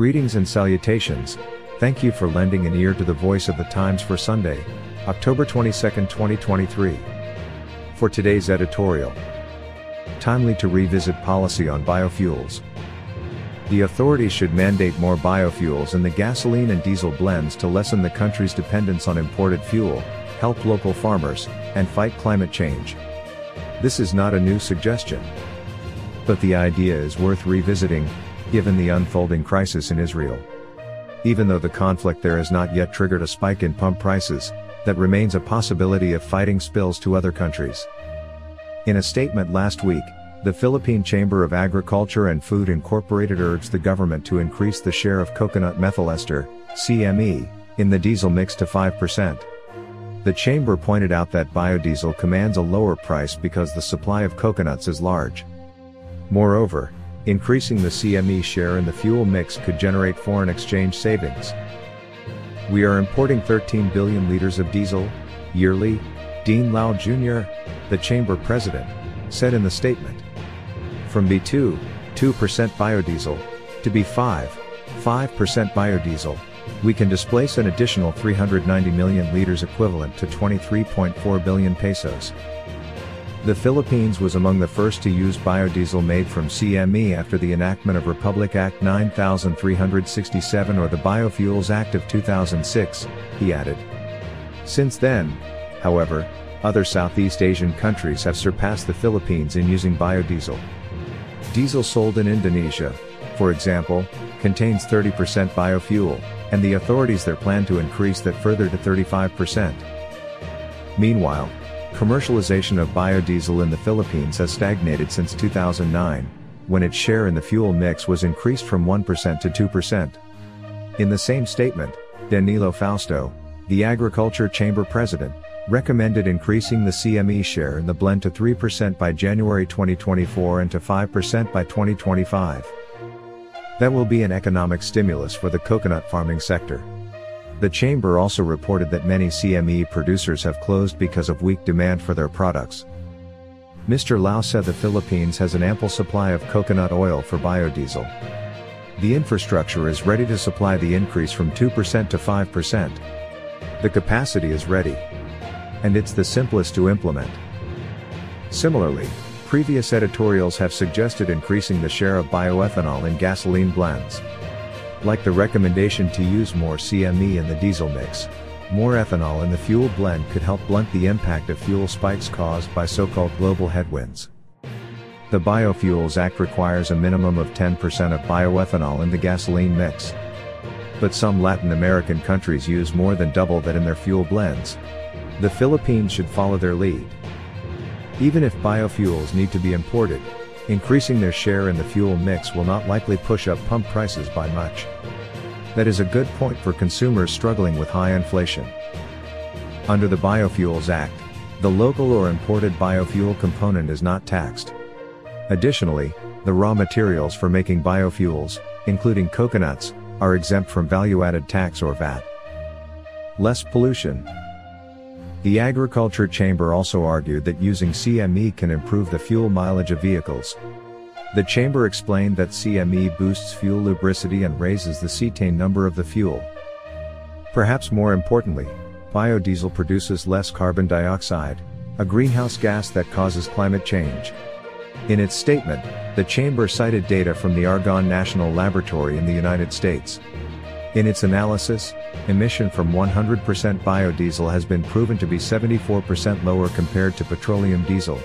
Greetings and salutations. Thank you for lending an ear to the voice of the Times for Sunday, October 22, 2023. For today's editorial, timely to revisit policy on biofuels. The authorities should mandate more biofuels in the gasoline and diesel blends to lessen the country's dependence on imported fuel, help local farmers, and fight climate change. This is not a new suggestion. But the idea is worth revisiting, given the unfolding crisis in Israel. Even though the conflict there has not yet triggered a spike in pump prices, that remains a possibility of fighting spills to other countries. In a statement last week, the Philippine Chamber of Agriculture and Food Incorporated urged the government to increase the share of coconut methyl ester, CME, in the diesel mix to 5%. The chamber pointed out that biodiesel commands a lower price because the supply of coconuts is large. Moreover, increasing the CME share in the fuel mix could generate foreign exchange savings. We are importing 13 billion liters of diesel, yearly, Dean Lao Jr., the chamber president, said in the statement from B2, 2% biodiesel, to B5, 5% biodiesel, we can displace an additional 390 million liters equivalent to 23.4 billion pesos. The Philippines was among the first to use biodiesel made from CME after the enactment of Republic Act 9367 or the Biofuels Act of 2006, he added. Since then, however, other Southeast Asian countries have surpassed the Philippines in using biodiesel. Diesel sold in Indonesia, for example, contains 30% biofuel, and the authorities there plan to increase that further to 35%. Meanwhile, commercialization of biodiesel in the Philippines has stagnated since 2009, when its share in the fuel mix was increased from 1% to 2%. In the same statement, Danilo Fausto, the Agriculture Chamber president, recommended increasing the CME share in the blend to 3% by January 2024 and to 5% by 2025. That will be an economic stimulus for the coconut farming sector. The chamber also reported that many CME producers have closed because of weak demand for their products. Mr. Lao said the Philippines has an ample supply of coconut oil for biodiesel. The infrastructure is ready to supply the increase from 2% to 5%. The capacity is ready and it's the simplest to implement. Similarly, previous editorials have suggested increasing the share of bioethanol in gasoline blends. Like the recommendation to use more CME in the diesel mix, more ethanol in the fuel blend could help blunt the impact of fuel spikes caused by so-called global headwinds. The Biofuels Act requires a minimum of 10% of bioethanol in the gasoline mix. But some Latin American countries use more than double that in their fuel blends, the Philippines should follow their lead. Even if biofuels need to be imported, increasing their share in the fuel mix will not likely push up pump prices by much. That is a good point for consumers struggling with high inflation. Under the Biofuels Act, the local or imported biofuel component is not taxed. Additionally, the raw materials for making biofuels, including coconuts, are exempt from value-added tax or VAT. Less pollution, the Agriculture Chamber also argued that using CME can improve the fuel mileage of vehicles. The chamber explained that CME boosts fuel lubricity and raises the cetane number of the fuel. Perhaps more importantly, biodiesel produces less carbon dioxide, a greenhouse gas that causes climate change. In its statement, the chamber cited data from the Argonne National Laboratory in the United States. In its analysis, emission from 100% biodiesel has been proven to be 74% lower compared to petroleum diesel.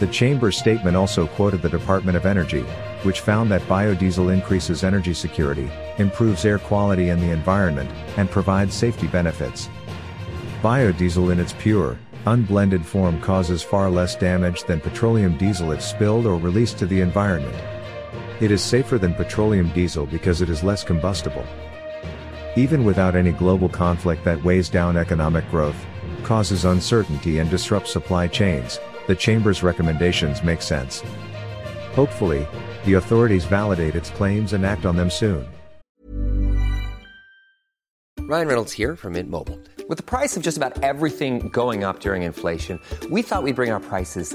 The Chamber's statement also quoted the Department of Energy, which found that biodiesel increases energy security, improves air quality and the environment, and provides safety benefits. Biodiesel in its pure, unblended form causes far less damage than petroleum diesel if spilled or released to the environment. It is safer than petroleum diesel because it is less combustible. Even without any global conflict that weighs down economic growth, causes uncertainty and disrupts supply chains, the Chamber's recommendations make sense. Hopefully, the authorities validate its claims and act on them soon. Ryan Reynolds here from Mint Mobile. With the price of just about everything going up during inflation, we thought we'd bring our prices